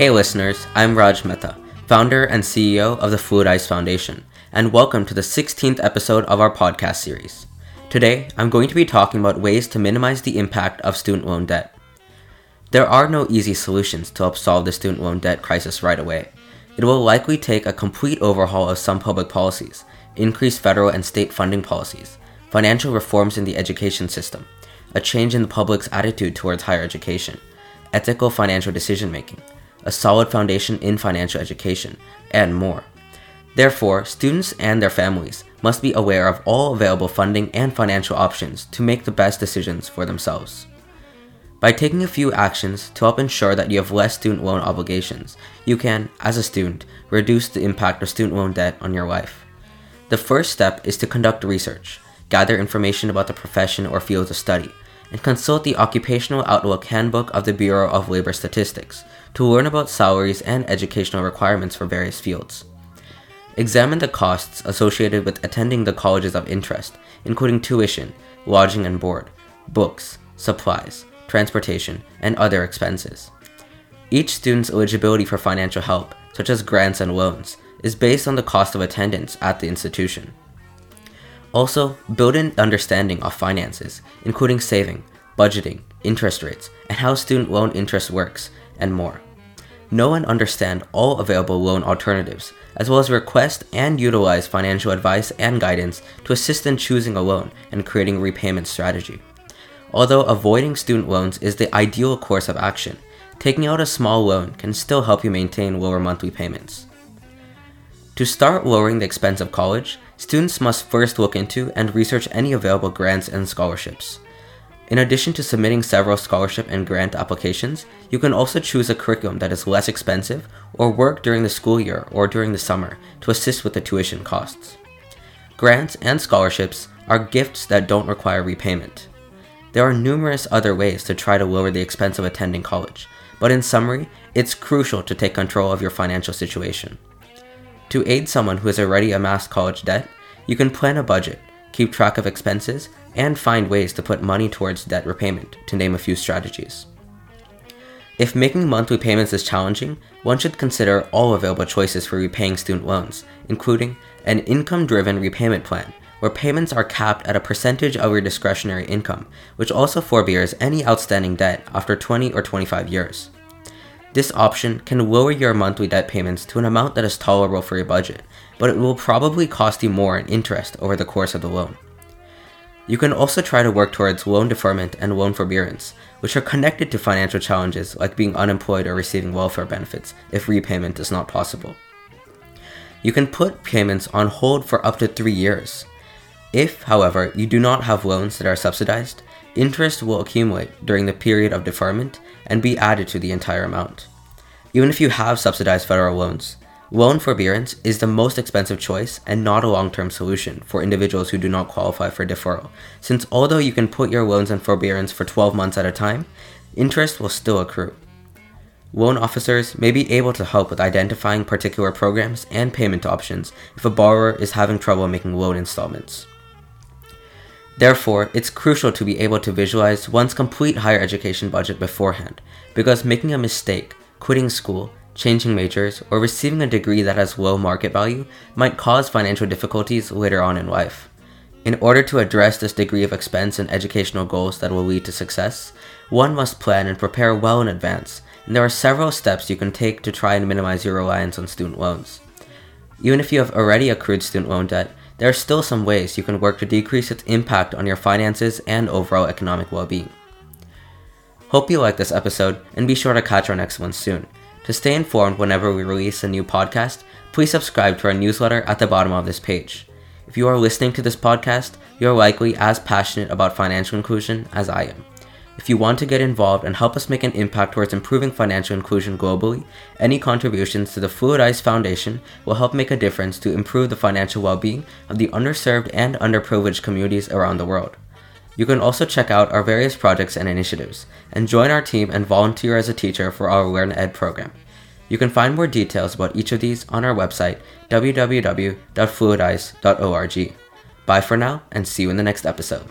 Hey listeners, I'm Raj Mehta, founder and CEO of the Fluid Ice Foundation, and welcome to the 16th episode of our podcast series. Today, I'm going to be talking about ways to minimize the impact of student loan debt. There are no easy solutions to help solve the student loan debt crisis right away. It will likely take a complete overhaul of some public policies, increased federal and state funding policies, financial reforms in the education system, a change in the public's attitude towards higher education, ethical financial decision making, a solid foundation in financial education, and more. Therefore, students and their families must be aware of all available funding and financial options to make the best decisions for themselves. By taking a few actions to help ensure that you have less student loan obligations, you can, as a student, reduce the impact of student loan debt on your life. The first step is to conduct research, gather information about the profession or field of study, and consult the Occupational Outlook Handbook of the Bureau of Labor Statistics to learn about salaries and educational requirements for various fields. Examine the costs associated with attending the colleges of interest, including tuition, lodging and board, books, supplies, transportation, and other expenses. Each student's eligibility for financial help, such as grants and loans, is based on the cost of attendance at the institution. Also, build an understanding of finances, including saving, budgeting, interest rates, and how student loan interest works, and more. Know and understand all available loan alternatives, as well as request and utilize financial advice and guidance to assist in choosing a loan and creating a repayment strategy. Although avoiding student loans is the ideal course of action, taking out a small loan can still help you maintain lower monthly payments. To start lowering the expense of college, students must first look into and research any available grants and scholarships. In addition to submitting several scholarship and grant applications, you can also choose a curriculum that is less expensive or work during the school year or during the summer to assist with the tuition costs. Grants and scholarships are gifts that don't require repayment. There are numerous other ways to try to lower the expense of attending college, but in summary, it's crucial to take control of your financial situation. To aid someone who has already amassed college debt, you can plan a budget, keep track of expenses, and find ways to put money towards debt repayment, to name a few strategies. If making monthly payments is challenging, one should consider all available choices for repaying student loans, including an income driven repayment plan, where payments are capped at a percentage of your discretionary income, which also forbears any outstanding debt after 20 or 25 years. This option can lower your monthly debt payments to an amount that is tolerable for your budget, but it will probably cost you more in interest over the course of the loan. You can also try to work towards loan deferment and loan forbearance, which are connected to financial challenges like being unemployed or receiving welfare benefits if repayment is not possible. You can put payments on hold for up to three years, if, however, you do not have loans that are subsidized, interest will accumulate during the period of deferment and be added to the entire amount. Even if you have subsidized federal loans, loan forbearance is the most expensive choice and not a long term solution for individuals who do not qualify for deferral, since although you can put your loans in forbearance for 12 months at a time, interest will still accrue. Loan officers may be able to help with identifying particular programs and payment options if a borrower is having trouble making loan installments. Therefore, it's crucial to be able to visualize one's complete higher education budget beforehand, because making a mistake, quitting school, changing majors, or receiving a degree that has low market value might cause financial difficulties later on in life. In order to address this degree of expense and educational goals that will lead to success, one must plan and prepare well in advance, and there are several steps you can take to try and minimize your reliance on student loans. Even if you have already accrued student loan debt, there are still some ways you can work to decrease its impact on your finances and overall economic well being. Hope you liked this episode and be sure to catch our next one soon. To stay informed whenever we release a new podcast, please subscribe to our newsletter at the bottom of this page. If you are listening to this podcast, you are likely as passionate about financial inclusion as I am. If you want to get involved and help us make an impact towards improving financial inclusion globally, any contributions to the Fluid Ice Foundation will help make a difference to improve the financial well being of the underserved and underprivileged communities around the world. You can also check out our various projects and initiatives, and join our team and volunteer as a teacher for our Learn Ed program. You can find more details about each of these on our website, www.fluidize.org. Bye for now, and see you in the next episode.